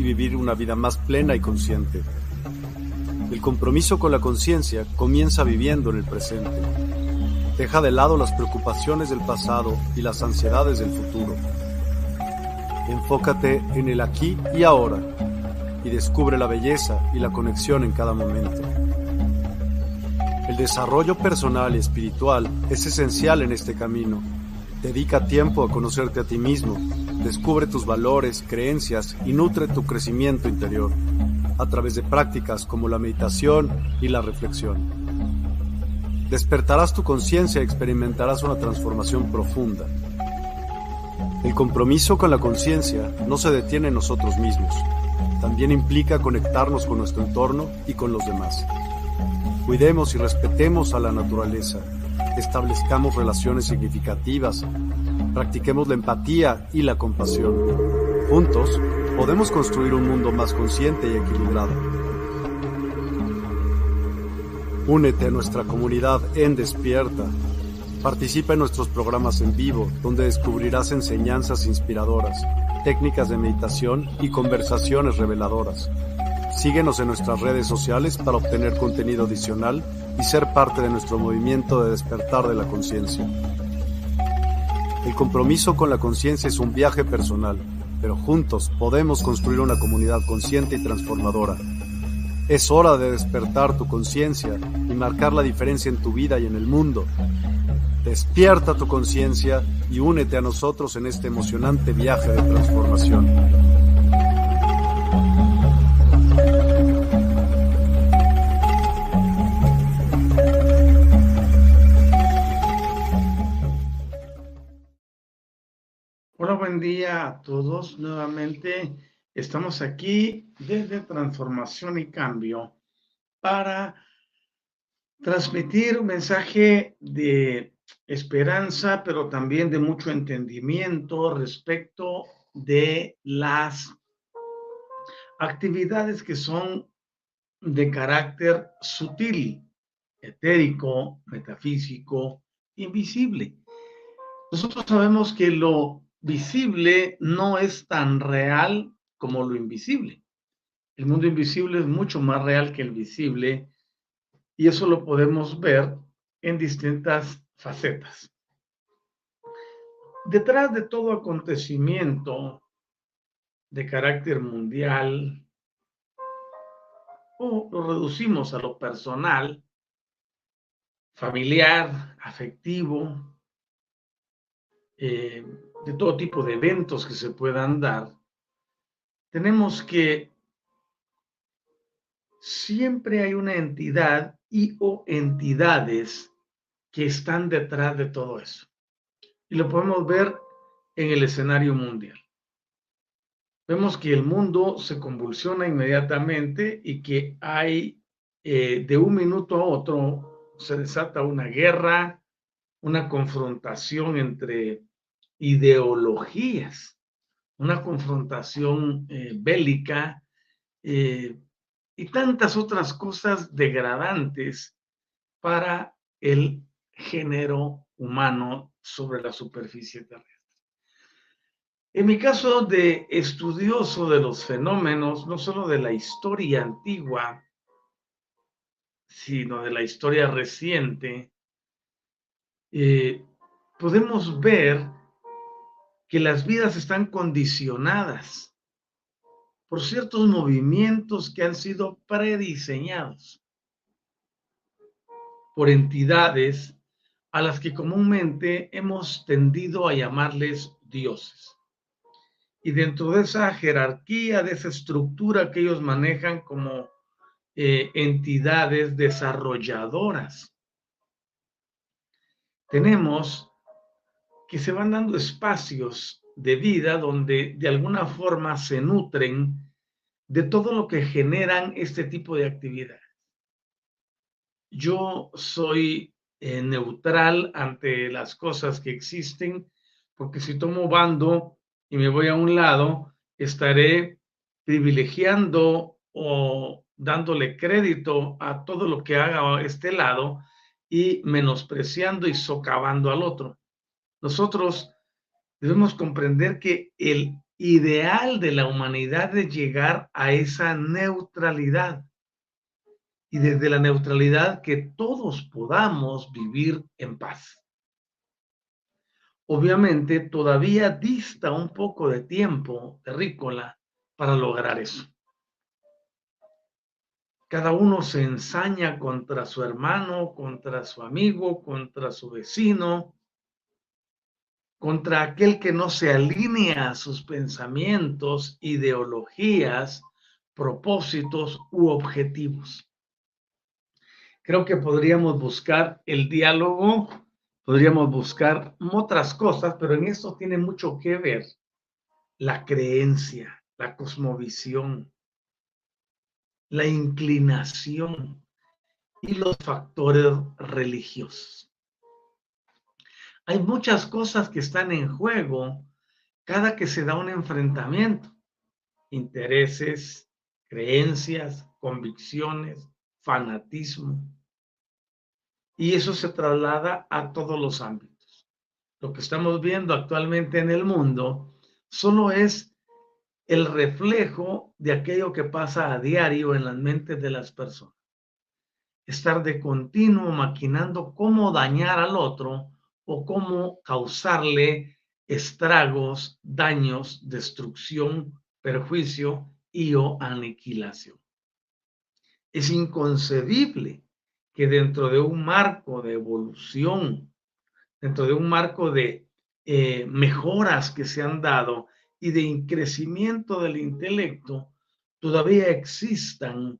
y vivir una vida más plena y consciente. El compromiso con la conciencia comienza viviendo en el presente. Deja de lado las preocupaciones del pasado y las ansiedades del futuro. Enfócate en el aquí y ahora y descubre la belleza y la conexión en cada momento. El desarrollo personal y espiritual es esencial en este camino. Dedica tiempo a conocerte a ti mismo, descubre tus valores, creencias y nutre tu crecimiento interior a través de prácticas como la meditación y la reflexión. Despertarás tu conciencia y experimentarás una transformación profunda. El compromiso con la conciencia no se detiene en nosotros mismos, también implica conectarnos con nuestro entorno y con los demás. Cuidemos y respetemos a la naturaleza, establezcamos relaciones significativas, practiquemos la empatía y la compasión. Juntos podemos construir un mundo más consciente y equilibrado. Únete a nuestra comunidad en Despierta. Participa en nuestros programas en vivo, donde descubrirás enseñanzas inspiradoras técnicas de meditación y conversaciones reveladoras. Síguenos en nuestras redes sociales para obtener contenido adicional y ser parte de nuestro movimiento de despertar de la conciencia. El compromiso con la conciencia es un viaje personal, pero juntos podemos construir una comunidad consciente y transformadora. Es hora de despertar tu conciencia y marcar la diferencia en tu vida y en el mundo. Despierta tu conciencia y únete a nosotros en este emocionante viaje de transformación. Día a todos. Nuevamente estamos aquí desde Transformación y Cambio para transmitir un mensaje de esperanza, pero también de mucho entendimiento respecto de las actividades que son de carácter sutil, etérico, metafísico, invisible. Nosotros sabemos que lo visible no es tan real como lo invisible. El mundo invisible es mucho más real que el visible y eso lo podemos ver en distintas facetas. Detrás de todo acontecimiento de carácter mundial, o lo reducimos a lo personal, familiar, afectivo, eh, de todo tipo de eventos que se puedan dar, tenemos que siempre hay una entidad y o entidades que están detrás de todo eso. Y lo podemos ver en el escenario mundial. Vemos que el mundo se convulsiona inmediatamente y que hay eh, de un minuto a otro se desata una guerra, una confrontación entre ideologías, una confrontación eh, bélica eh, y tantas otras cosas degradantes para el género humano sobre la superficie terrestre. En mi caso de estudioso de los fenómenos, no solo de la historia antigua, sino de la historia reciente, eh, podemos ver que las vidas están condicionadas por ciertos movimientos que han sido prediseñados por entidades a las que comúnmente hemos tendido a llamarles dioses. Y dentro de esa jerarquía, de esa estructura que ellos manejan como eh, entidades desarrolladoras, tenemos que se van dando espacios de vida donde de alguna forma se nutren de todo lo que generan este tipo de actividades. Yo soy eh, neutral ante las cosas que existen, porque si tomo bando y me voy a un lado, estaré privilegiando o dándole crédito a todo lo que haga este lado y menospreciando y socavando al otro. Nosotros debemos comprender que el ideal de la humanidad es llegar a esa neutralidad. Y desde la neutralidad que todos podamos vivir en paz. Obviamente todavía dista un poco de tiempo terrícola para lograr eso. Cada uno se ensaña contra su hermano, contra su amigo, contra su vecino, contra aquel que no se alinea a sus pensamientos, ideologías, propósitos u objetivos. Creo que podríamos buscar el diálogo, podríamos buscar otras cosas, pero en esto tiene mucho que ver la creencia, la cosmovisión, la inclinación y los factores religiosos. Hay muchas cosas que están en juego cada que se da un enfrentamiento. Intereses, creencias, convicciones, fanatismo. Y eso se traslada a todos los ámbitos. Lo que estamos viendo actualmente en el mundo solo es el reflejo de aquello que pasa a diario en las mentes de las personas. Estar de continuo maquinando cómo dañar al otro o cómo causarle estragos, daños, destrucción, perjuicio y o aniquilación. Es inconcebible que dentro de un marco de evolución, dentro de un marco de eh, mejoras que se han dado y de crecimiento del intelecto, todavía existan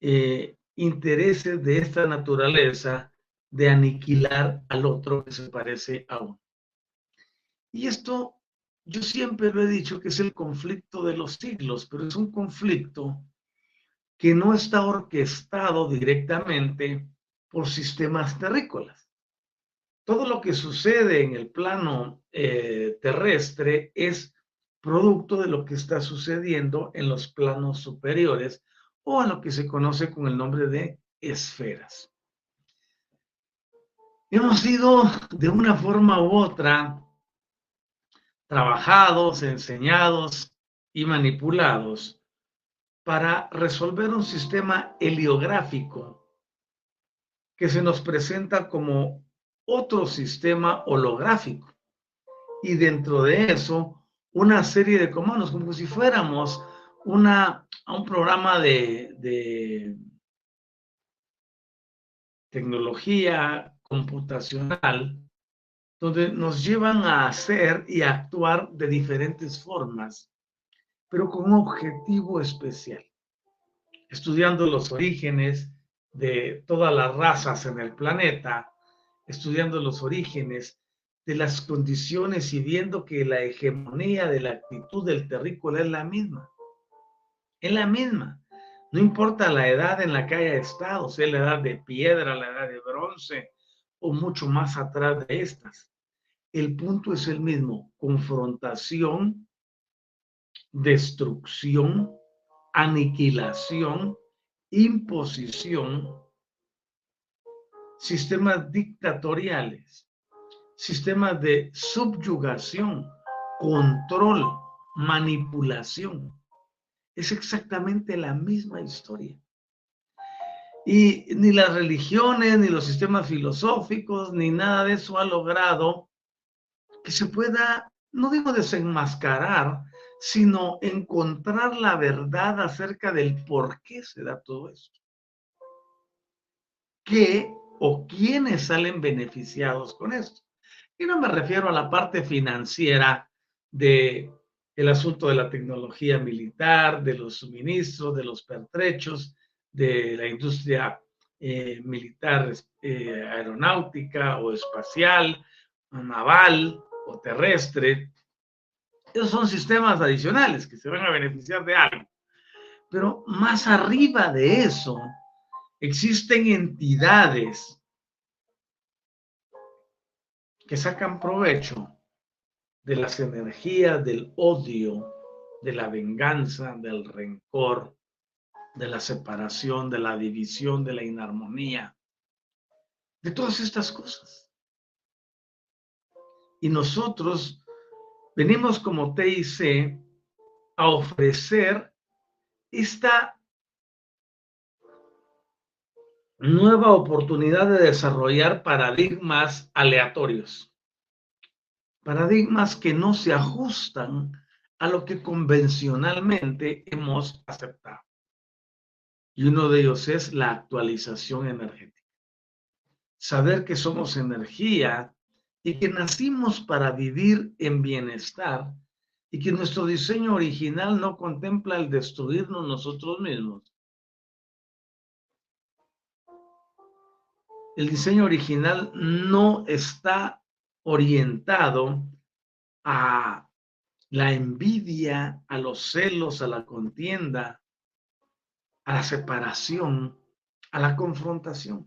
eh, intereses de esta naturaleza de aniquilar al otro que se parece a uno. Y esto yo siempre lo he dicho que es el conflicto de los siglos, pero es un conflicto que no está orquestado directamente por sistemas terrícolas. Todo lo que sucede en el plano eh, terrestre es producto de lo que está sucediendo en los planos superiores o a lo que se conoce con el nombre de esferas. Hemos sido de una forma u otra trabajados, enseñados y manipulados para resolver un sistema heliográfico que se nos presenta como otro sistema holográfico. Y dentro de eso, una serie de comandos, como si fuéramos una, un programa de, de tecnología computacional donde nos llevan a hacer y actuar de diferentes formas, pero con un objetivo especial, estudiando los orígenes de todas las razas en el planeta, estudiando los orígenes de las condiciones y viendo que la hegemonía de la actitud del terrícola es la misma. Es la misma. No importa la edad en la que haya estado, sea la edad de piedra, la edad de bronce o mucho más atrás de estas. El punto es el mismo, confrontación, destrucción, aniquilación, imposición, sistemas dictatoriales sistemas de subyugación, control, manipulación. Es exactamente la misma historia. Y ni las religiones, ni los sistemas filosóficos, ni nada de eso ha logrado que se pueda, no digo desenmascarar, sino encontrar la verdad acerca del por qué se da todo esto. ¿Qué o quiénes salen beneficiados con esto? Y no me refiero a la parte financiera de el asunto de la tecnología militar, de los suministros, de los pertrechos, de la industria eh, militar eh, aeronáutica o espacial, naval o terrestre. Esos son sistemas adicionales que se van a beneficiar de algo. Pero más arriba de eso, existen entidades que sacan provecho de las energías del odio, de la venganza, del rencor, de la separación, de la división, de la inarmonía, de todas estas cosas. Y nosotros venimos como TIC a ofrecer esta nueva oportunidad de desarrollar paradigmas aleatorios, paradigmas que no se ajustan a lo que convencionalmente hemos aceptado. Y uno de ellos es la actualización energética. Saber que somos energía y que nacimos para vivir en bienestar y que nuestro diseño original no contempla el destruirnos nosotros mismos, el diseño original no está orientado a la envidia, a los celos, a la contienda, a la separación, a la confrontación.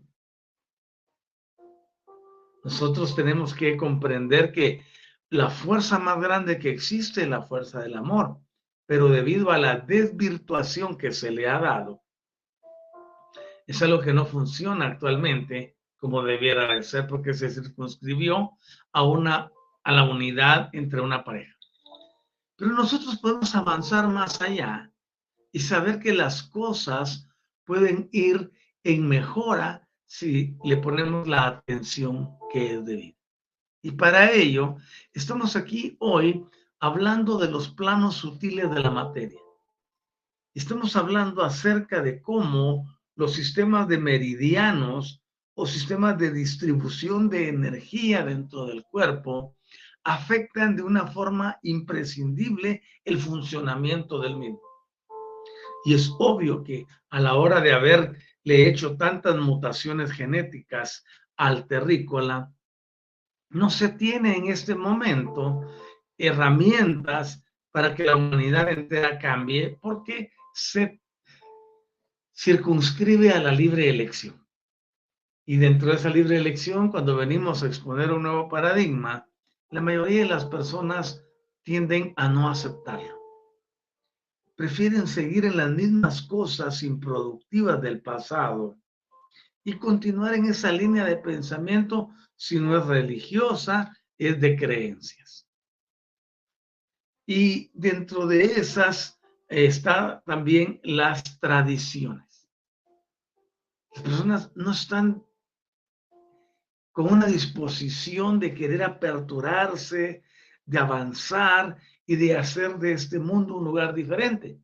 Nosotros tenemos que comprender que la fuerza más grande que existe es la fuerza del amor, pero debido a la desvirtuación que se le ha dado, es algo que no funciona actualmente como debiera de ser porque se circunscribió a una a la unidad entre una pareja. Pero nosotros podemos avanzar más allá y saber que las cosas pueden ir en mejora si le ponemos la atención que es debida. Y para ello, estamos aquí hoy hablando de los planos sutiles de la materia. Estamos hablando acerca de cómo los sistemas de meridianos o sistemas de distribución de energía dentro del cuerpo afectan de una forma imprescindible el funcionamiento del mismo. Y es obvio que a la hora de haberle hecho tantas mutaciones genéticas al terrícola, no se tiene en este momento herramientas para que la humanidad entera cambie porque se circunscribe a la libre elección. Y dentro de esa libre elección, cuando venimos a exponer un nuevo paradigma, la mayoría de las personas tienden a no aceptarlo. Prefieren seguir en las mismas cosas improductivas del pasado y continuar en esa línea de pensamiento si no es religiosa, es de creencias. Y dentro de esas está también las tradiciones. Las personas no están con una disposición de querer aperturarse, de avanzar y de hacer de este mundo un lugar diferente,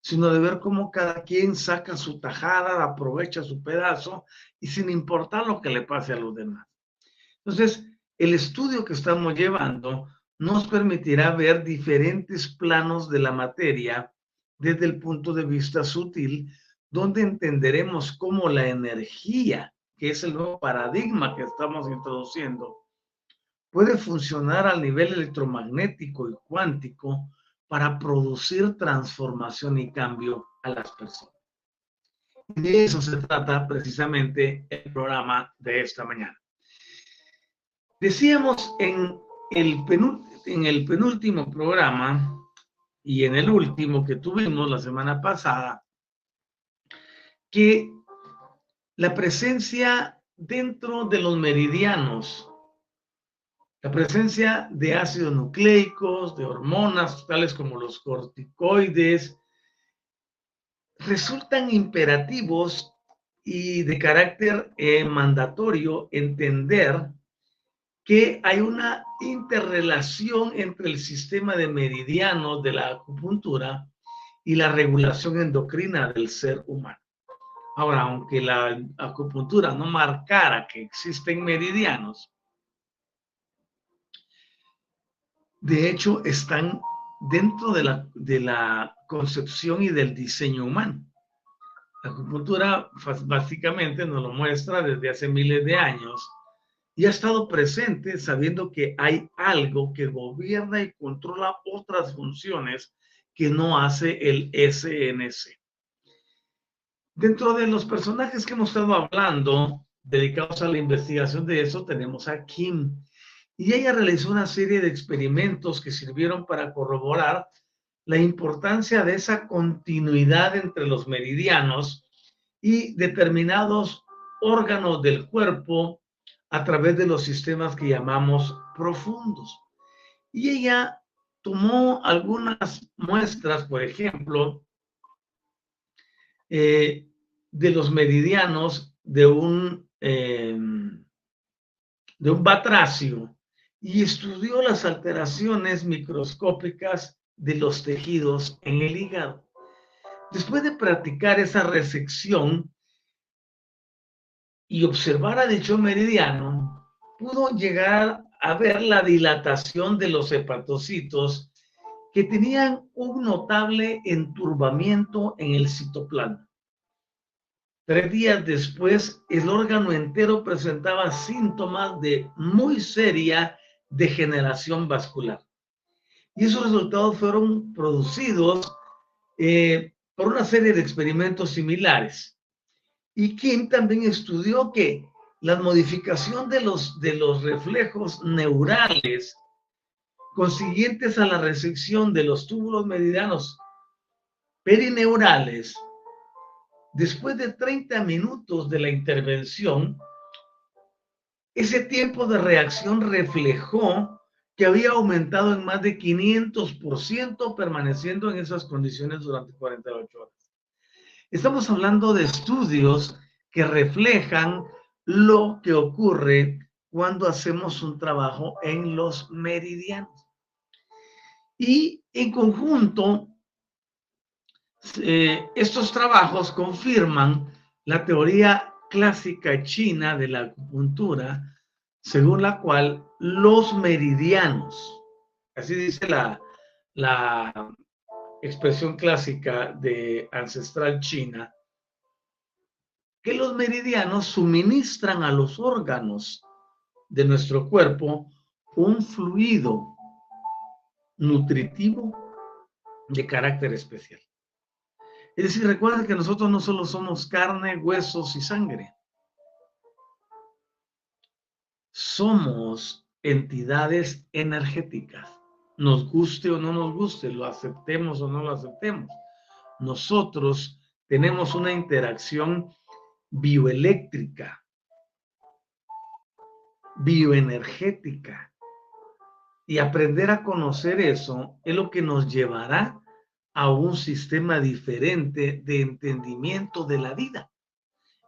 sino de ver cómo cada quien saca su tajada, aprovecha su pedazo y sin importar lo que le pase a los demás. Entonces, el estudio que estamos llevando nos permitirá ver diferentes planos de la materia desde el punto de vista sutil, donde entenderemos cómo la energía que es el nuevo paradigma que estamos introduciendo, puede funcionar al nivel electromagnético y cuántico para producir transformación y cambio a las personas. De eso se trata precisamente el programa de esta mañana. Decíamos en el, en el penúltimo programa y en el último que tuvimos la semana pasada, que la presencia dentro de los meridianos, la presencia de ácidos nucleicos, de hormonas tales como los corticoides, resultan imperativos y de carácter eh, mandatorio entender que hay una interrelación entre el sistema de meridianos de la acupuntura y la regulación endocrina del ser humano. Ahora, aunque la acupuntura no marcara que existen meridianos, de hecho están dentro de la, de la concepción y del diseño humano. La acupuntura básicamente nos lo muestra desde hace miles de años y ha estado presente sabiendo que hay algo que gobierna y controla otras funciones que no hace el SNC. Dentro de los personajes que hemos estado hablando, dedicados a la investigación de eso, tenemos a Kim. Y ella realizó una serie de experimentos que sirvieron para corroborar la importancia de esa continuidad entre los meridianos y determinados órganos del cuerpo a través de los sistemas que llamamos profundos. Y ella tomó algunas muestras, por ejemplo, eh, de los meridianos de un, eh, de un batracio y estudió las alteraciones microscópicas de los tejidos en el hígado. Después de practicar esa resección y observar a dicho meridiano, pudo llegar a ver la dilatación de los hepatocitos que tenían un notable enturbamiento en el citoplasma. Tres días después, el órgano entero presentaba síntomas de muy seria degeneración vascular. Y esos resultados fueron producidos eh, por una serie de experimentos similares. Y Kim también estudió que la modificación de los, de los reflejos neurales consiguientes a la resección de los túbulos meridianos perineurales, después de 30 minutos de la intervención, ese tiempo de reacción reflejó que había aumentado en más de 500% permaneciendo en esas condiciones durante 48 horas. Estamos hablando de estudios que reflejan lo que ocurre cuando hacemos un trabajo en los meridianos. Y en conjunto, eh, estos trabajos confirman la teoría clásica china de la acupuntura, según la cual los meridianos, así dice la, la expresión clásica de ancestral china, que los meridianos suministran a los órganos de nuestro cuerpo un fluido nutritivo de carácter especial. Es decir, recuerden que nosotros no solo somos carne, huesos y sangre. Somos entidades energéticas. Nos guste o no nos guste, lo aceptemos o no lo aceptemos. Nosotros tenemos una interacción bioeléctrica, bioenergética. Y aprender a conocer eso es lo que nos llevará a un sistema diferente de entendimiento de la vida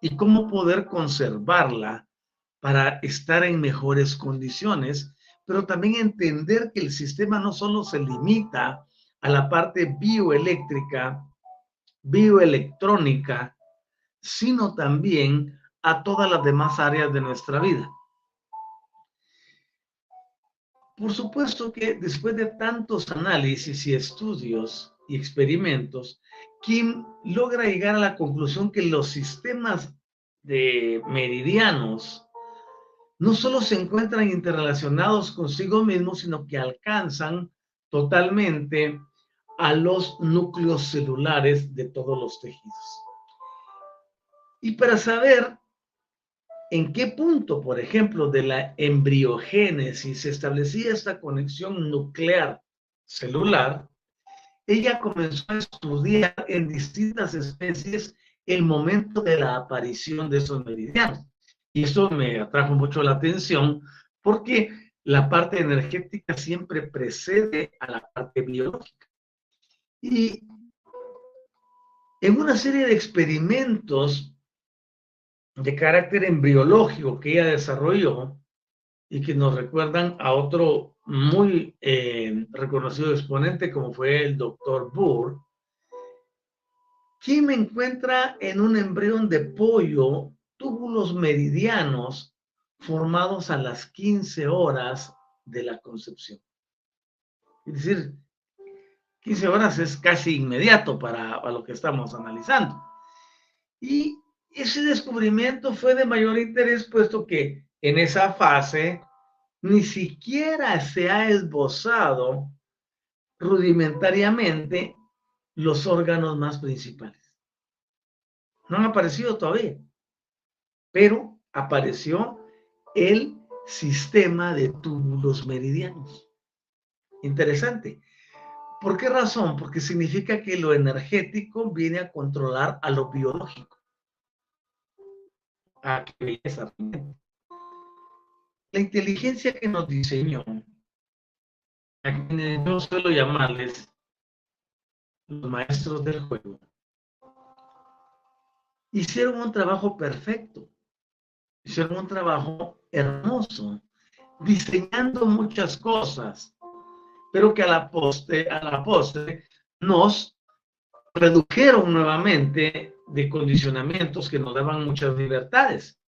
y cómo poder conservarla para estar en mejores condiciones, pero también entender que el sistema no solo se limita a la parte bioeléctrica, bioelectrónica, sino también a todas las demás áreas de nuestra vida. Por supuesto que después de tantos análisis y estudios, y experimentos, Kim logra llegar a la conclusión que los sistemas de meridianos no solo se encuentran interrelacionados consigo mismos, sino que alcanzan totalmente a los núcleos celulares de todos los tejidos. Y para saber en qué punto, por ejemplo, de la embriogénesis se establecía esta conexión nuclear celular, ella comenzó a estudiar en distintas especies el momento de la aparición de esos meridianos. Y eso me atrajo mucho la atención porque la parte energética siempre precede a la parte biológica. Y en una serie de experimentos de carácter embriológico que ella desarrolló y que nos recuerdan a otro muy eh, reconocido exponente como fue el doctor Burr, me encuentra en un embrión de pollo túbulos meridianos formados a las 15 horas de la concepción. Es decir, 15 horas es casi inmediato para, para lo que estamos analizando. Y ese descubrimiento fue de mayor interés puesto que en esa fase ni siquiera se ha esbozado rudimentariamente los órganos más principales. No han aparecido todavía, pero apareció el sistema de túbulos meridianos. Interesante. ¿Por qué razón? Porque significa que lo energético viene a controlar a lo biológico. Qué belleza la inteligencia que nos diseñó a quienes yo suelo llamarles los maestros del juego, hicieron un trabajo perfecto, hicieron un trabajo hermoso, diseñando muchas cosas, pero que a la poste, a la postre nos redujeron nuevamente de condicionamientos que nos daban muchas libertades.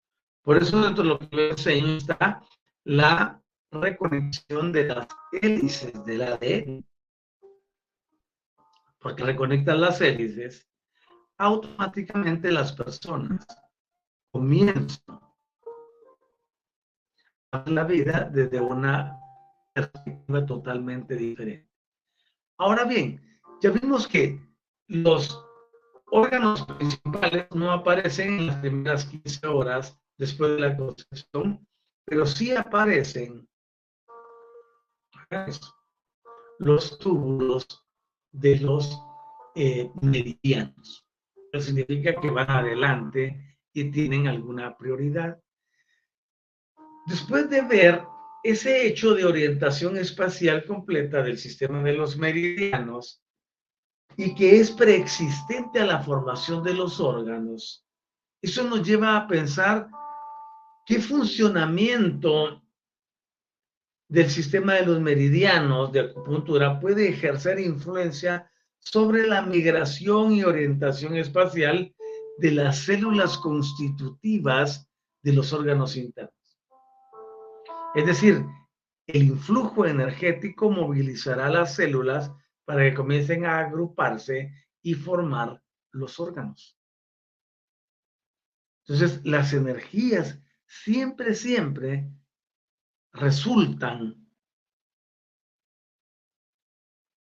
Por eso dentro de lo que enseño está la reconexión de las hélices del ADN. Porque reconectan las hélices, automáticamente las personas comienzan a la vida desde una perspectiva totalmente diferente. Ahora bien, ya vimos que los órganos principales no aparecen en las primeras 15 horas después de la concepción, pero sí aparecen los túbulos de los eh, meridianos. Eso significa que van adelante y tienen alguna prioridad. Después de ver ese hecho de orientación espacial completa del sistema de los meridianos y que es preexistente a la formación de los órganos, eso nos lleva a pensar qué funcionamiento del sistema de los meridianos de acupuntura puede ejercer influencia sobre la migración y orientación espacial de las células constitutivas de los órganos internos. Es decir, el influjo energético movilizará las células para que comiencen a agruparse y formar los órganos. Entonces, las energías siempre, siempre resultan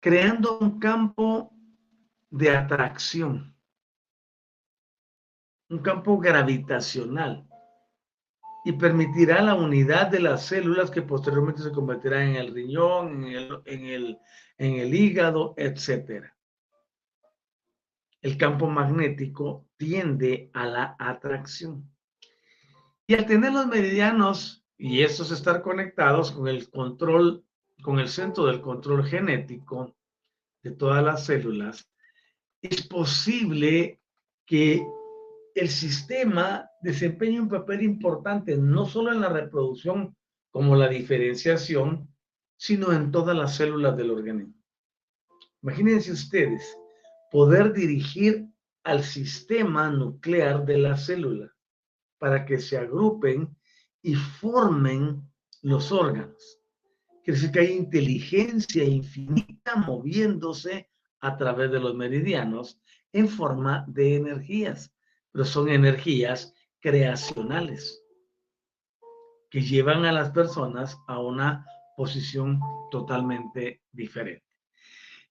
creando un campo de atracción, un campo gravitacional y permitirá la unidad de las células que posteriormente se convertirán en el riñón, en el, en el, en el hígado, etc. El campo magnético tiende a la atracción. Y al tener los meridianos y estos estar conectados con el control, con el centro del control genético de todas las células, es posible que el sistema desempeñe un papel importante no solo en la reproducción como la diferenciación, sino en todas las células del organismo. Imagínense ustedes poder dirigir al sistema nuclear de la célula para que se agrupen y formen los órganos. Quiere decir que hay inteligencia infinita moviéndose a través de los meridianos en forma de energías, pero son energías creacionales que llevan a las personas a una posición totalmente diferente.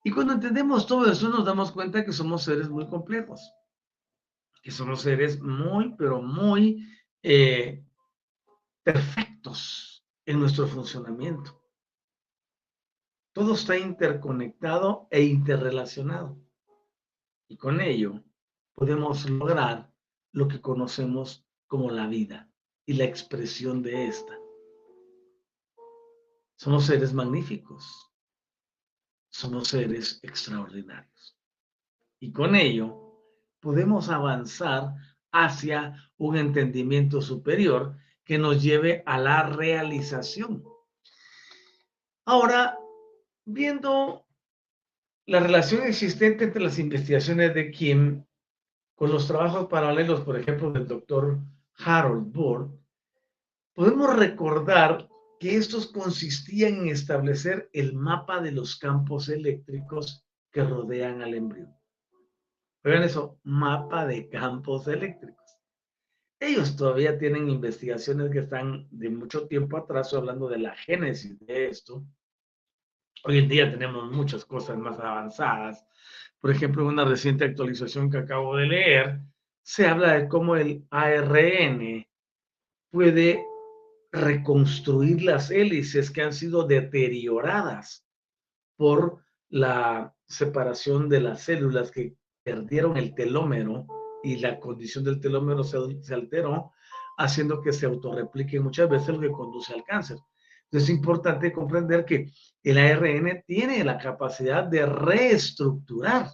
Y cuando entendemos todo eso nos damos cuenta que somos seres muy complejos que somos seres muy, pero muy eh, perfectos en nuestro funcionamiento. Todo está interconectado e interrelacionado. Y con ello podemos lograr lo que conocemos como la vida y la expresión de esta. Somos seres magníficos. Somos seres extraordinarios. Y con ello podemos avanzar hacia un entendimiento superior que nos lleve a la realización. Ahora, viendo la relación existente entre las investigaciones de Kim con los trabajos paralelos, por ejemplo, del doctor Harold Bohr, podemos recordar que estos consistían en establecer el mapa de los campos eléctricos que rodean al embrión. Vean eso, mapa de campos eléctricos. Ellos todavía tienen investigaciones que están de mucho tiempo atrás hablando de la génesis de esto. Hoy en día tenemos muchas cosas más avanzadas. Por ejemplo, en una reciente actualización que acabo de leer, se habla de cómo el ARN puede reconstruir las hélices que han sido deterioradas por la separación de las células que perdieron el telómero y la condición del telómero se, alteró, haciendo que se autorreplique muchas veces lo que conduce al cáncer. Entonces es importante comprender que el ARN tiene la capacidad de reestructurar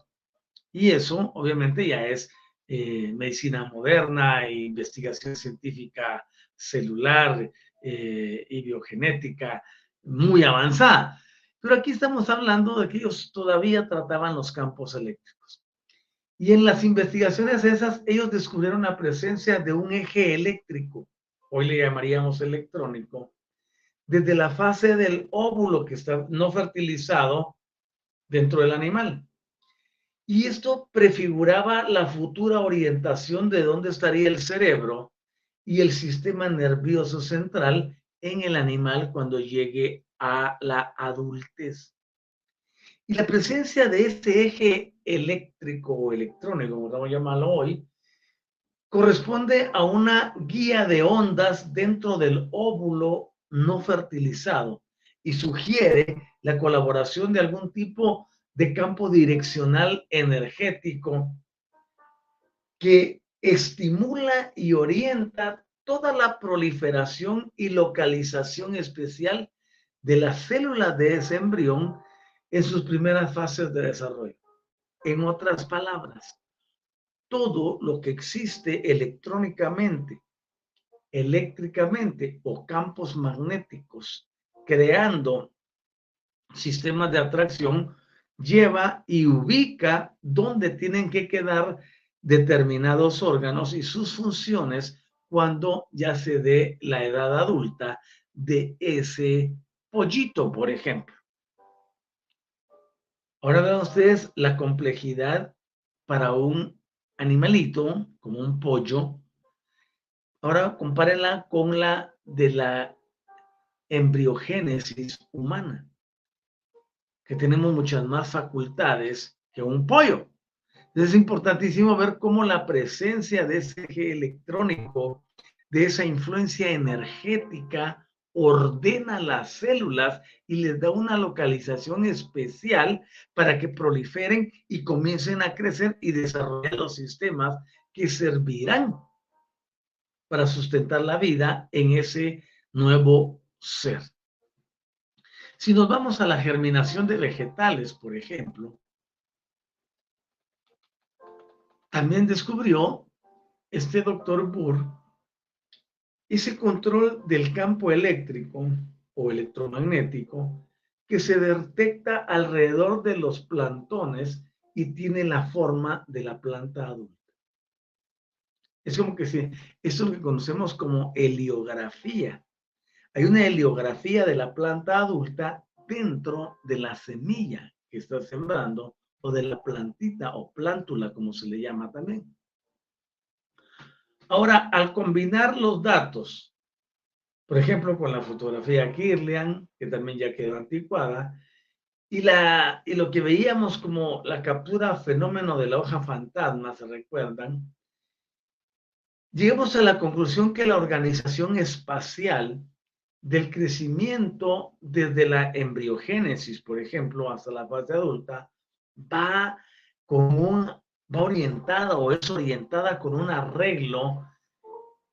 y eso obviamente ya es eh, medicina moderna investigación científica celular eh, y biogenética muy avanzada. Pero aquí estamos hablando de que ellos todavía trataban los campos eléctricos. Y en las investigaciones esas, ellos descubrieron la presencia de un eje eléctrico, hoy le llamaríamos electrónico, desde la fase del óvulo que está no fertilizado dentro del animal. Y esto prefiguraba la futura orientación de dónde estaría el cerebro y el sistema nervioso central en el animal cuando llegue a la adultez. Y la presencia de este eje eléctrico o electrónico, como vamos a llamarlo hoy, corresponde a una guía de ondas dentro del óvulo no fertilizado y sugiere la colaboración de algún tipo de campo direccional energético que estimula y orienta toda la proliferación y localización especial de las células de ese embrión en sus primeras fases de desarrollo. En otras palabras, todo lo que existe electrónicamente, eléctricamente o campos magnéticos, creando sistemas de atracción, lleva y ubica dónde tienen que quedar determinados órganos y sus funciones cuando ya se dé la edad adulta de ese pollito, por ejemplo. Ahora vean ustedes la complejidad para un animalito, como un pollo. Ahora compárenla con la de la embriogénesis humana, que tenemos muchas más facultades que un pollo. Es importantísimo ver cómo la presencia de ese eje electrónico, de esa influencia energética, ordena las células y les da una localización especial para que proliferen y comiencen a crecer y desarrollar los sistemas que servirán para sustentar la vida en ese nuevo ser. Si nos vamos a la germinación de vegetales, por ejemplo, también descubrió este doctor Burr ese control del campo eléctrico o electromagnético que se detecta alrededor de los plantones y tiene la forma de la planta adulta. Es como que es lo que conocemos como heliografía. Hay una heliografía de la planta adulta dentro de la semilla que está sembrando o de la plantita o plántula, como se le llama también. Ahora, al combinar los datos, por ejemplo, con la fotografía Kirlian, que también ya quedó anticuada, y, la, y lo que veíamos como la captura fenómeno de la hoja fantasma, ¿se recuerdan? Llegamos a la conclusión que la organización espacial del crecimiento desde la embriogénesis, por ejemplo, hasta la fase adulta, va con un va orientada o es orientada con un arreglo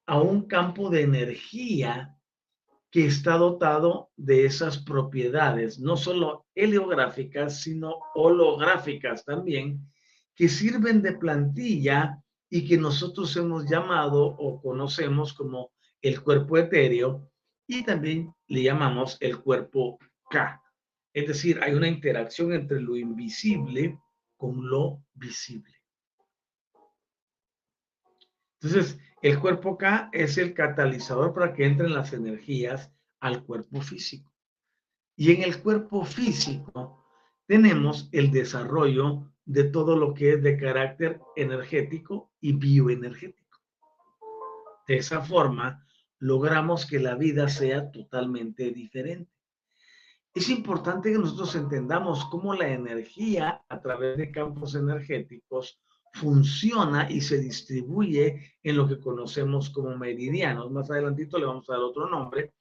a un campo de energía que está dotado de esas propiedades, no solo heliográficas, sino holográficas también, que sirven de plantilla y que nosotros hemos llamado o conocemos como el cuerpo etéreo y también le llamamos el cuerpo K. Es decir, hay una interacción entre lo invisible con lo visible. Entonces, el cuerpo K es el catalizador para que entren las energías al cuerpo físico. Y en el cuerpo físico tenemos el desarrollo de todo lo que es de carácter energético y bioenergético. De esa forma, logramos que la vida sea totalmente diferente. Es importante que nosotros entendamos cómo la energía a través de campos energéticos funciona y se distribuye en lo que conocemos como meridianos. Más adelantito le vamos a dar otro nombre.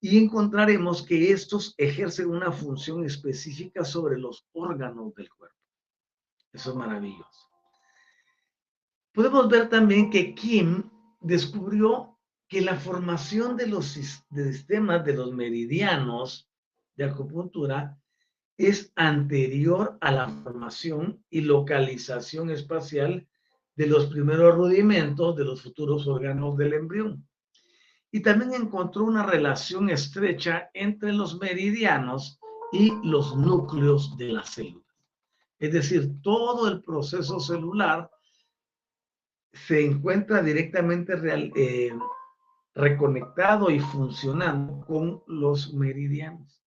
Y encontraremos que estos ejercen una función específica sobre los órganos del cuerpo. Eso es maravilloso. Podemos ver también que Kim descubrió que la formación de los sistemas de los meridianos de acupuntura es anterior a la formación y localización espacial de los primeros rudimentos de los futuros órganos del embrión. Y también encontró una relación estrecha entre los meridianos y los núcleos de las células. Es decir, todo el proceso celular se encuentra directamente real, eh, reconectado y funcionando con los meridianos.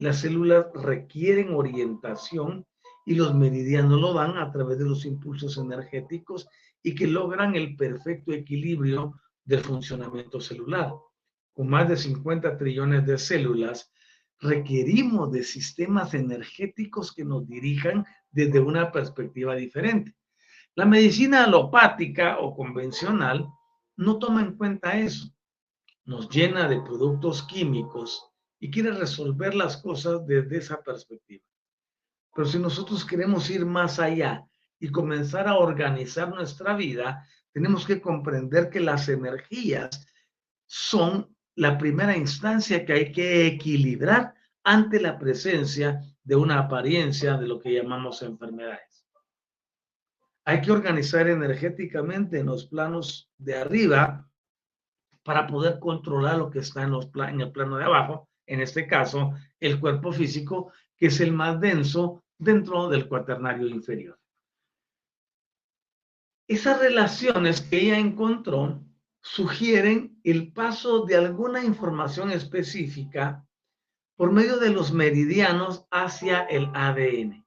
Las células requieren orientación y los meridianos lo dan a través de los impulsos energéticos y que logran el perfecto equilibrio del funcionamiento celular. Con más de 50 trillones de células, requerimos de sistemas energéticos que nos dirijan desde una perspectiva diferente. La medicina alopática o convencional no toma en cuenta eso. Nos llena de productos químicos y quiere resolver las cosas desde esa perspectiva. Pero si nosotros queremos ir más allá y comenzar a organizar nuestra vida, tenemos que comprender que las energías son la primera instancia que hay que equilibrar ante la presencia de una apariencia de lo que llamamos enfermedades. Hay que organizar energéticamente en los planos de arriba para poder controlar lo que está en, los en el plano de abajo, en este caso, el cuerpo físico, que es el más denso dentro del cuaternario inferior. Esas relaciones que ella encontró sugieren el paso de alguna información específica por medio de los meridianos hacia el ADN.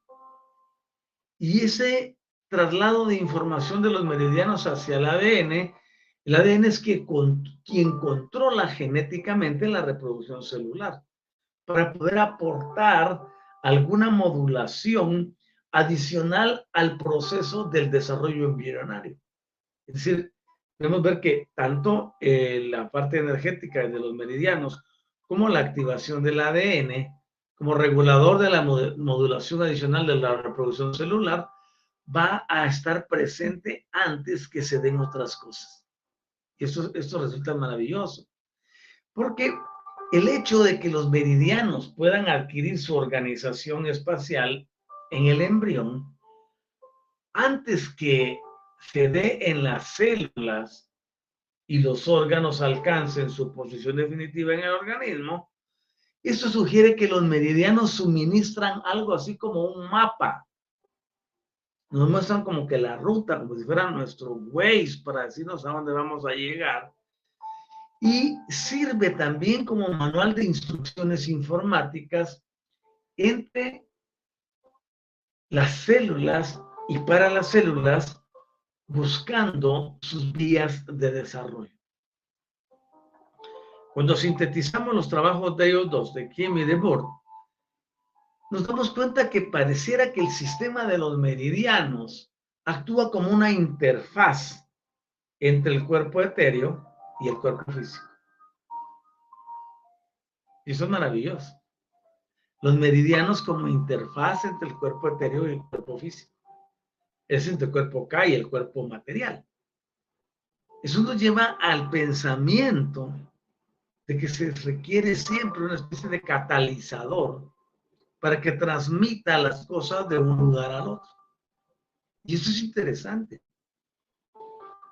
Y ese traslado de información de los meridianos hacia el ADN, el ADN es quien controla genéticamente la reproducción celular para poder aportar alguna modulación adicional al proceso del desarrollo embrionario. Es decir, podemos ver que tanto eh, la parte energética de los meridianos como la activación del ADN como regulador de la modulación adicional de la reproducción celular va a estar presente antes que se den otras cosas. Esto, esto resulta maravilloso, porque el hecho de que los meridianos puedan adquirir su organización espacial en el embrión, antes que se dé en las células, y los órganos alcancen su posición definitiva en el organismo, eso sugiere que los meridianos suministran algo así como un mapa. Nos muestran como que la ruta, como si fuera nuestro Waze para decirnos a dónde vamos a llegar. Y sirve también como manual de instrucciones informáticas entre las células y para las células buscando sus vías de desarrollo. Cuando sintetizamos los trabajos de ellos dos, de Kim y de Burt, nos damos cuenta que pareciera que el sistema de los meridianos actúa como una interfaz entre el cuerpo etéreo y el cuerpo físico. Y eso es maravilloso. Los meridianos como interfaz entre el cuerpo etéreo y el cuerpo físico es entre el cuerpo K y el cuerpo material. Eso nos lleva al pensamiento de que se requiere siempre una especie de catalizador para que transmita las cosas de un lugar al otro. Y eso es interesante,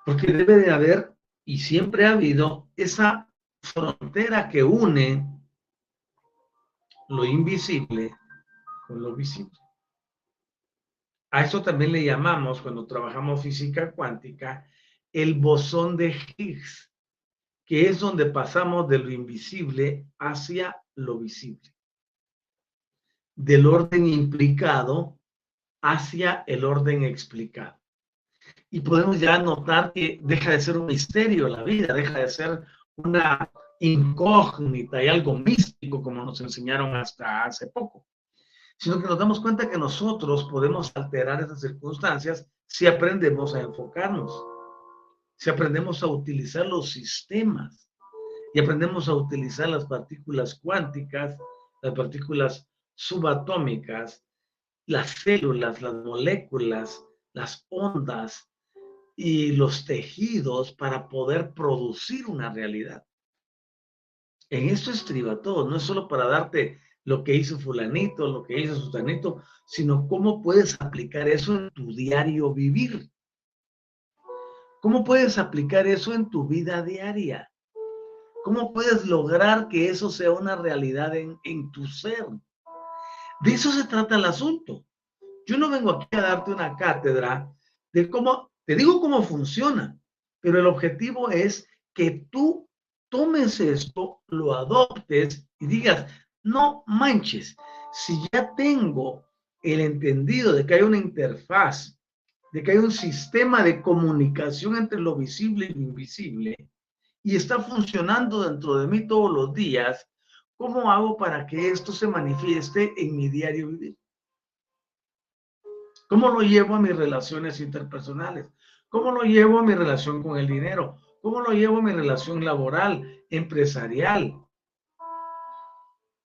porque debe de haber, y siempre ha habido, esa frontera que une lo invisible con lo visible. A eso también le llamamos, cuando trabajamos física cuántica, el bosón de Higgs, que es donde pasamos de lo invisible hacia lo visible. Del orden implicado hacia el orden explicado. Y podemos ya notar que deja de ser un misterio la vida, deja de ser una incógnita y algo místico como nos enseñaron hasta hace poco sino que nos damos cuenta que nosotros podemos alterar esas circunstancias si aprendemos a enfocarnos, si aprendemos a utilizar los sistemas y aprendemos a utilizar las partículas cuánticas, las partículas subatómicas, las células, las moléculas, las ondas, y los tejidos para poder producir una realidad. En esto estriba todo, no es solo para darte lo que hizo fulanito, lo que hizo sutanito, sino cómo puedes aplicar eso en tu diario vivir. ¿Cómo puedes aplicar eso en tu vida diaria? ¿Cómo puedes lograr que eso sea una realidad en, en tu ser? De eso se trata el asunto. Yo no vengo aquí a darte una cátedra de cómo, te digo cómo funciona, pero el objetivo es que tú tomes esto, lo adoptes y digas, no manches, si ya tengo el entendido de que hay una interfaz, de que hay un sistema de comunicación entre lo visible y lo invisible, y está funcionando dentro de mí todos los días, ¿cómo hago para que esto se manifieste en mi diario vivir? ¿Cómo lo llevo a mis relaciones interpersonales? ¿Cómo lo llevo a mi relación con el dinero? ¿Cómo lo llevo a mi relación laboral, empresarial?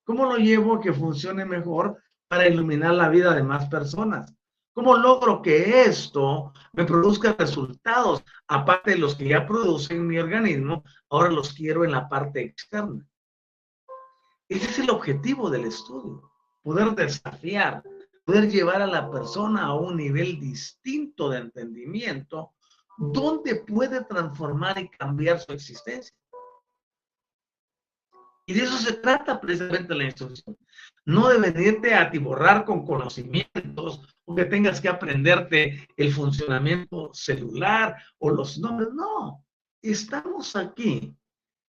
¿Cómo lo llevo a que funcione mejor para iluminar la vida de más personas? ¿Cómo logro que esto me produzca resultados, aparte de los que ya produce en mi organismo, ahora los quiero en la parte externa? Ese es el objetivo del estudio, poder desafiar, poder llevar a la persona a un nivel distinto de entendimiento donde puede transformar y cambiar su existencia. Y de eso se trata precisamente la instrucción. No de venirte a atiborrar con conocimientos o que tengas que aprenderte el funcionamiento celular o los nombres. No, estamos aquí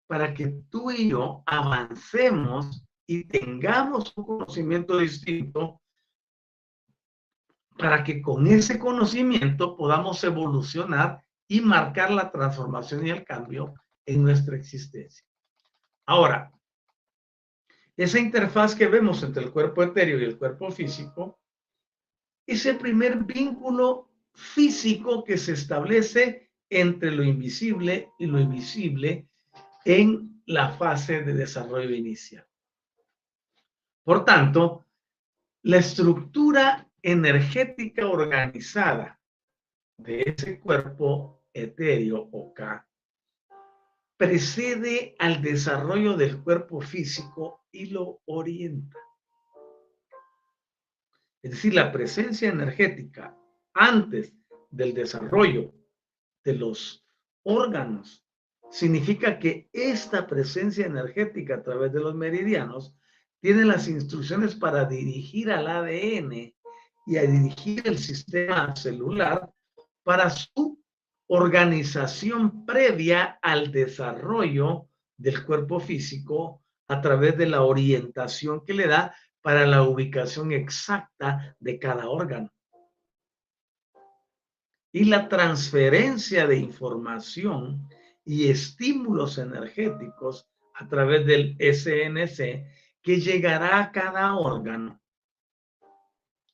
para que tú y yo avancemos y tengamos un conocimiento distinto para que con ese conocimiento podamos evolucionar y marcar la transformación y el cambio en nuestra existencia. Ahora, esa interfaz que vemos entre el cuerpo etéreo y el cuerpo físico es el primer vínculo físico que se establece entre lo invisible y lo invisible en la fase de desarrollo inicial. Por tanto, la estructura energética organizada de ese cuerpo etéreo o K precede al desarrollo del cuerpo físico y lo orienta. Es decir, la presencia energética antes del desarrollo de los órganos significa que esta presencia energética a través de los meridianos tiene las instrucciones para dirigir al ADN y a dirigir el sistema celular para su organización previa al desarrollo del cuerpo físico a través de la orientación que le da para la ubicación exacta de cada órgano. Y la transferencia de información y estímulos energéticos a través del SNC que llegará a cada órgano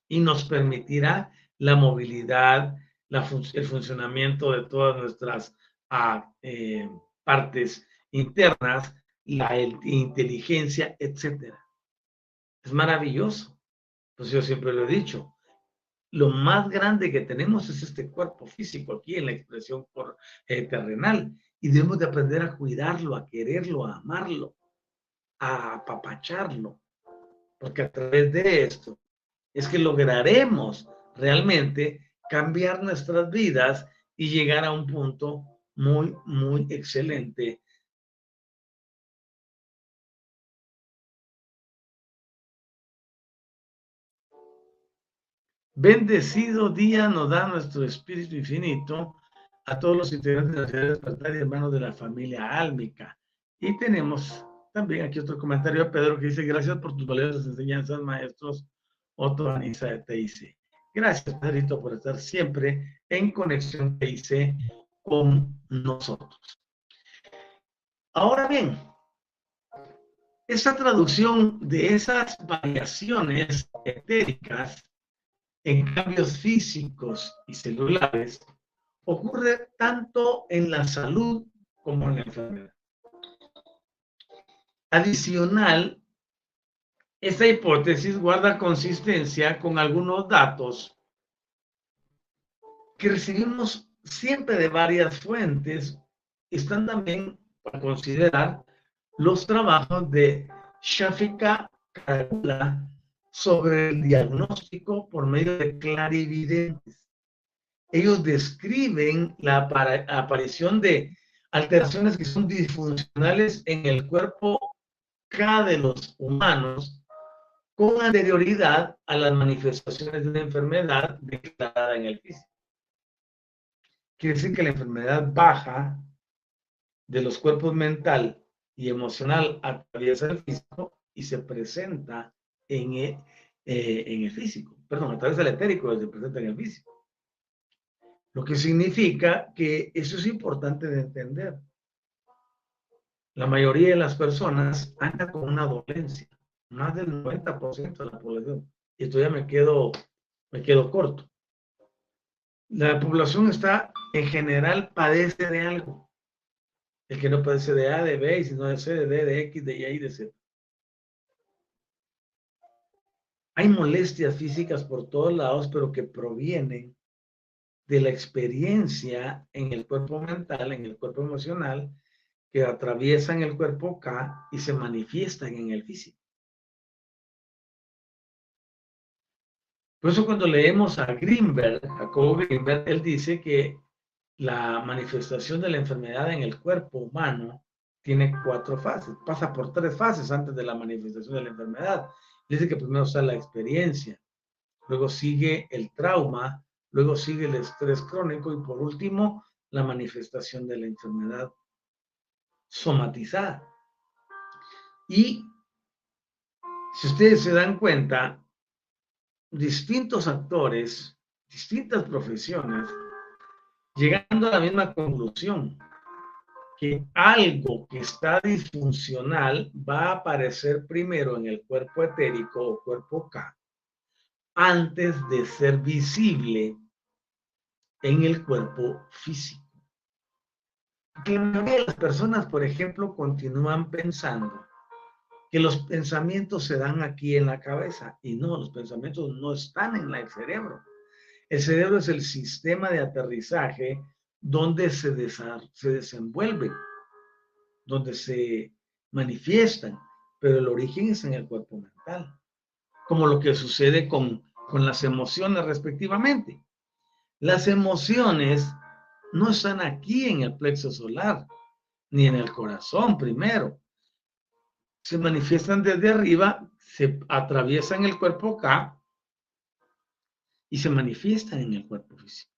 y nos permitirá la movilidad, el funcionamiento de todas nuestras ah, eh, partes internas, la inteligencia, etc. Es maravilloso. Pues yo siempre lo he dicho. Lo más grande que tenemos es este cuerpo físico aquí en la expresión por, eh, terrenal y debemos de aprender a cuidarlo, a quererlo, a amarlo, a apapacharlo, porque a través de esto es que lograremos realmente cambiar nuestras vidas y llegar a un punto muy, muy excelente. Bendecido día nos da nuestro Espíritu Infinito a todos los integrantes de la ciudad despertar y hermanos de la familia álmica. Y tenemos también aquí otro comentario de Pedro que dice, gracias por tus valiosas enseñanzas, maestros Otto Anisa de TIC. Gracias, Pedrito, por estar siempre en conexión TIC con nosotros. Ahora bien, esa traducción de esas variaciones etéricas en cambios físicos y celulares ocurre tanto en la salud como en la enfermedad. Adicional, esta hipótesis guarda consistencia con algunos datos que recibimos siempre de varias fuentes, están también para considerar los trabajos de Shafika Karula sobre el diagnóstico por medio de clarividentes. Ellos describen la aparición de alteraciones que son disfuncionales en el cuerpo K de los humanos con anterioridad a las manifestaciones de una enfermedad declarada en el físico. Quiere decir que la enfermedad baja de los cuerpos mental y emocional atraviesa el físico y se presenta en el, eh, en el físico. Perdón, a través del etérico se presenta en el físico. Lo que significa que eso es importante de entender. La mayoría de las personas anda con una dolencia más del 90% de la población. Y esto ya me quedo, me quedo corto. La población está, en general, padece de algo. El que no padece de A, de B, y si no de C, de D, de X, de Y y de Z. Hay molestias físicas por todos lados, pero que provienen de la experiencia en el cuerpo mental, en el cuerpo emocional, que atraviesan el cuerpo K y se manifiestan en el físico. Por eso cuando leemos a Greenberg, Jacobo Greenberg, él dice que la manifestación de la enfermedad en el cuerpo humano tiene cuatro fases, pasa por tres fases antes de la manifestación de la enfermedad. Dice que primero está la experiencia, luego sigue el trauma, luego sigue el estrés crónico y por último la manifestación de la enfermedad somatizada. Y si ustedes se dan cuenta, distintos actores, distintas profesiones, llegando a la misma conclusión, que algo que está disfuncional va a aparecer primero en el cuerpo etérico o cuerpo K, antes de ser visible en el cuerpo físico. Que las personas, por ejemplo, continúan pensando que los pensamientos se dan aquí en la cabeza y no, los pensamientos no están en el cerebro. El cerebro es el sistema de aterrizaje donde se, se desenvuelven, donde se manifiestan, pero el origen es en el cuerpo mental, como lo que sucede con, con las emociones respectivamente. Las emociones no están aquí en el plexo solar, ni en el corazón primero, se manifiestan desde arriba, se atraviesan el cuerpo acá y se manifiestan en el cuerpo físico.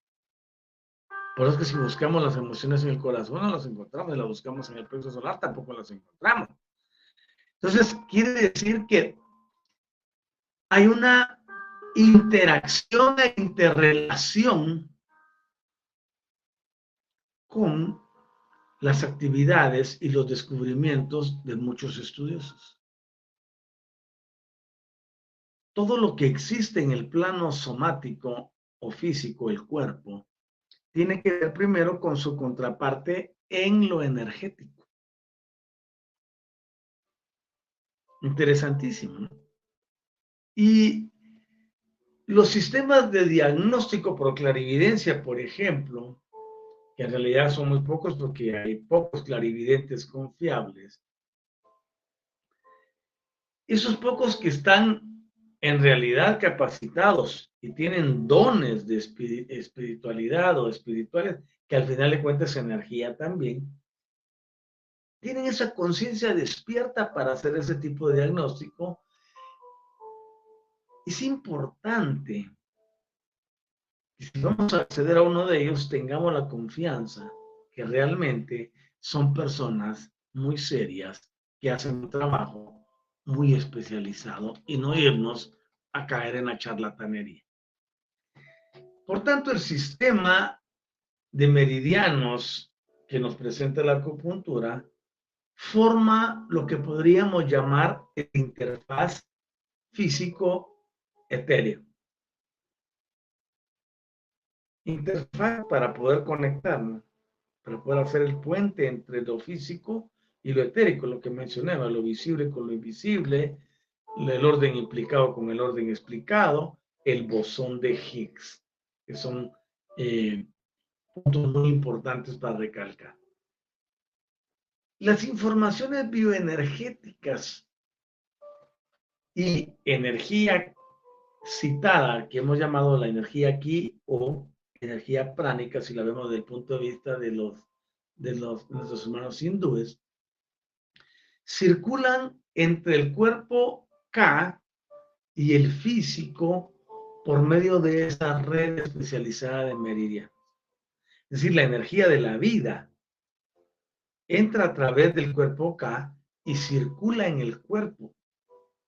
Por eso es que si buscamos las emociones en el corazón, no las encontramos, y las buscamos en el plexo solar, tampoco las encontramos. Entonces, quiere decir que hay una interacción e interrelación con las actividades y los descubrimientos de muchos estudiosos. Todo lo que existe en el plano somático o físico, el cuerpo, tiene que ver primero con su contraparte en lo energético. Interesantísimo. Y los sistemas de diagnóstico por clarividencia, por ejemplo, que en realidad son muy pocos porque hay pocos clarividentes confiables. Esos pocos que están en realidad capacitados y tienen dones de espiritualidad o espirituales, que al final de cuentas energía también, tienen esa conciencia despierta para hacer ese tipo de diagnóstico. Es importante y si vamos a acceder a uno de ellos, tengamos la confianza que realmente son personas muy serias que hacen un trabajo muy especializado y no irnos a caer en la charlatanería. Por tanto, el sistema de meridianos que nos presenta la acupuntura forma lo que podríamos llamar el interfaz físico etéreo interfaz para poder conectarnos, para poder hacer el puente entre lo físico y lo etérico, lo que mencionaba, lo visible con lo invisible, el orden implicado con el orden explicado, el bosón de Higgs, que son eh, puntos muy importantes para recalcar. Las informaciones bioenergéticas y energía citada, que hemos llamado la energía aquí o energía pránica, si la vemos desde el punto de vista de los de, los, nuestros hermanos hindúes, circulan entre el cuerpo K y el físico por medio de esa red especializada de meridianos. Es decir, la energía de la vida entra a través del cuerpo K y circula en el cuerpo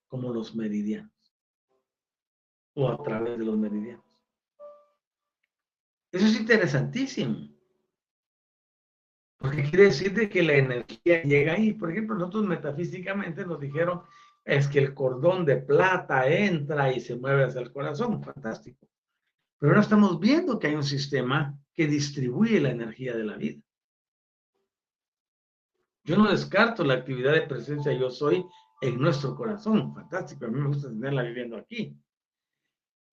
como los meridianos o a través de los meridianos. Eso es interesantísimo. Porque quiere decir de que la energía llega ahí. Por ejemplo, nosotros metafísicamente nos dijeron es que el cordón de plata entra y se mueve hacia el corazón. Fantástico. Pero ahora estamos viendo que hay un sistema que distribuye la energía de la vida. Yo no descarto la actividad de presencia yo soy en nuestro corazón. Fantástico. A mí me gusta tenerla viviendo aquí.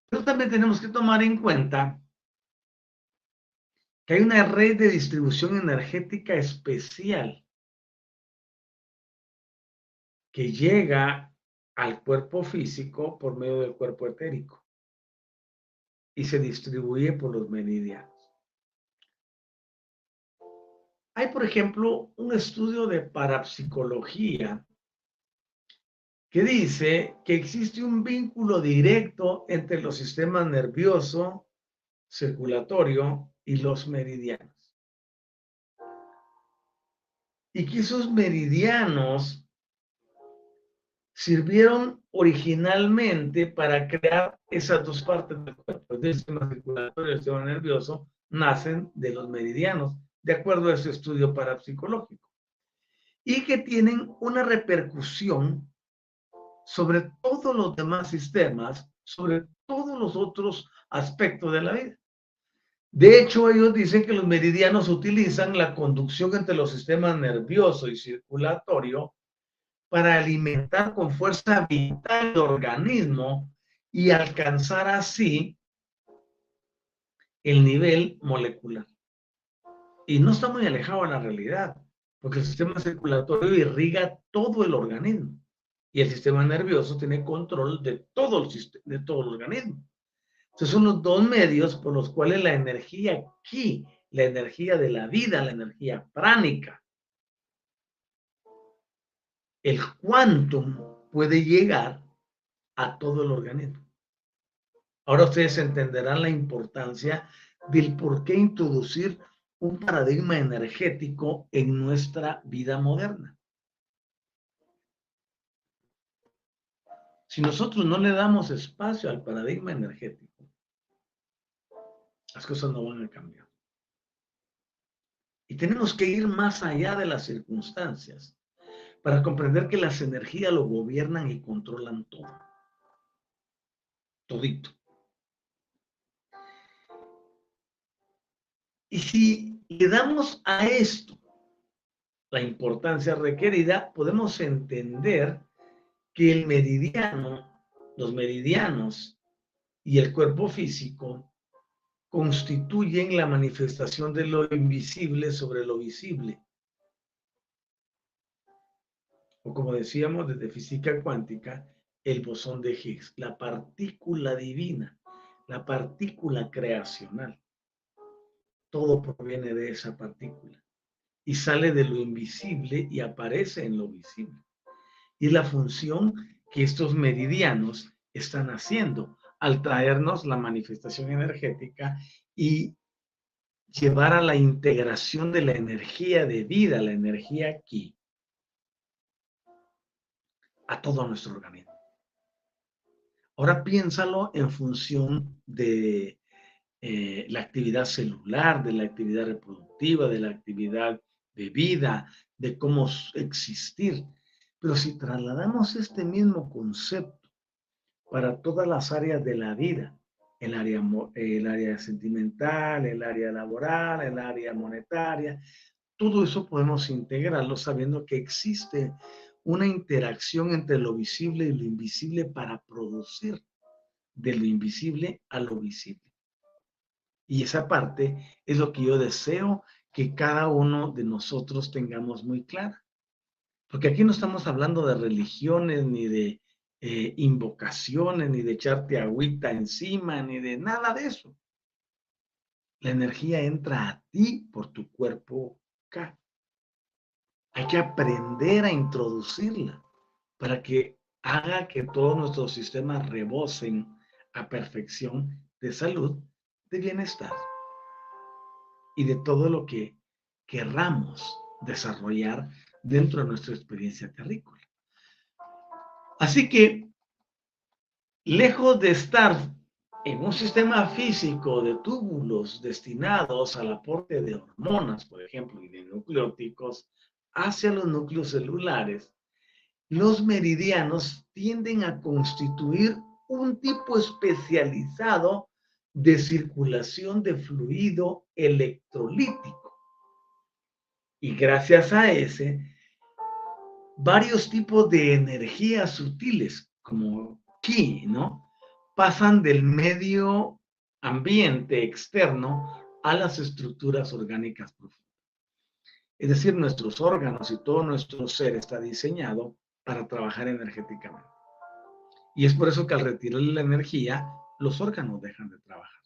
Pero también tenemos que tomar en cuenta que hay una red de distribución energética especial que llega al cuerpo físico por medio del cuerpo etérico y se distribuye por los meridianos. Hay, por ejemplo, un estudio de parapsicología que dice que existe un vínculo directo entre los sistemas nervioso, circulatorio y los meridianos. Y que esos meridianos sirvieron originalmente para crear esas dos partes del cuerpo. El sistema circulatorio y el sistema nervioso nacen de los meridianos, de acuerdo a ese estudio parapsicológico. Y que tienen una repercusión sobre todos los demás sistemas, sobre todos los otros aspectos de la vida. De hecho, ellos dicen que los meridianos utilizan la conducción entre los sistemas nervioso y circulatorio para alimentar con fuerza vital el organismo y alcanzar así el nivel molecular. Y no está muy alejado de la realidad, porque el sistema circulatorio irriga todo el organismo y el sistema nervioso tiene control de todo el, de todo el organismo. Entonces son los dos medios por los cuales la energía aquí, la energía de la vida, la energía pránica, el quantum puede llegar a todo el organismo. Ahora ustedes entenderán la importancia del por qué introducir un paradigma energético en nuestra vida moderna. Si nosotros no le damos espacio al paradigma energético, las cosas no van a cambiar. Y tenemos que ir más allá de las circunstancias para comprender que las energías lo gobiernan y controlan todo. Todito. Y si le damos a esto la importancia requerida, podemos entender que el meridiano, los meridianos y el cuerpo físico constituyen la manifestación de lo invisible sobre lo visible. O como decíamos desde física cuántica, el bosón de Higgs, la partícula divina, la partícula creacional. Todo proviene de esa partícula y sale de lo invisible y aparece en lo visible. Y la función que estos meridianos están haciendo al traernos la manifestación energética y llevar a la integración de la energía de vida, la energía aquí, a todo nuestro organismo. Ahora piénsalo en función de eh, la actividad celular, de la actividad reproductiva, de la actividad de vida, de cómo existir. Pero si trasladamos este mismo concepto para todas las áreas de la vida, el área, el área sentimental, el área laboral, el área monetaria. Todo eso podemos integrarlo sabiendo que existe una interacción entre lo visible y lo invisible para producir de lo invisible a lo visible. Y esa parte es lo que yo deseo que cada uno de nosotros tengamos muy clara. Porque aquí no estamos hablando de religiones, ni de eh, invocaciones, ni de echarte agüita encima, ni de nada de eso. La energía entra a ti por tu cuerpo. Hay que aprender a introducirla para que haga que todos nuestros sistemas rebosen a perfección de salud, de bienestar y de todo lo que querramos desarrollar dentro de nuestra experiencia terrícola. Así que, lejos de estar en un sistema físico de túbulos destinados al aporte de hormonas, por ejemplo, y de nucleóticos hacia los núcleos celulares, los meridianos tienden a constituir un tipo especializado de circulación de fluido electrolítico. Y gracias a ese, varios tipos de energías sutiles, como ki, ¿no? Pasan del medio ambiente externo a las estructuras orgánicas profundas. Es decir, nuestros órganos y todo nuestro ser está diseñado para trabajar energéticamente. Y es por eso que al retirarle la energía, los órganos dejan de trabajar.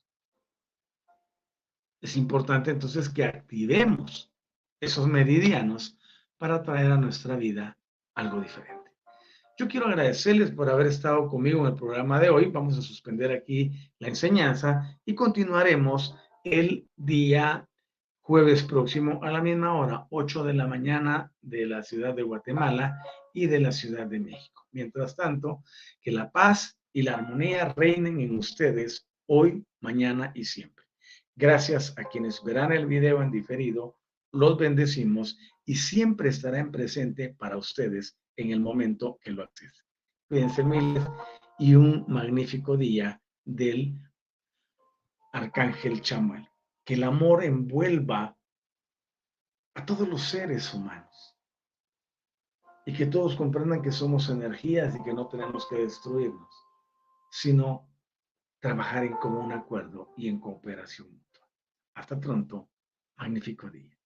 Es importante entonces que activemos esos meridianos para traer a nuestra vida algo diferente. Yo quiero agradecerles por haber estado conmigo en el programa de hoy. Vamos a suspender aquí la enseñanza y continuaremos el día jueves próximo a la misma hora, 8 de la mañana de la ciudad de Guatemala y de la ciudad de México. Mientras tanto, que la paz y la armonía reinen en ustedes hoy, mañana y siempre. Gracias a quienes verán el video en diferido, los bendecimos y siempre estará en presente para ustedes en el momento que lo accesen. Cuídense miles y un magnífico día del Arcángel Chamuel. Que el amor envuelva a todos los seres humanos y que todos comprendan que somos energías y que no tenemos que destruirnos, sino trabajar en común acuerdo y en cooperación mutua. Hasta pronto, magnífico día.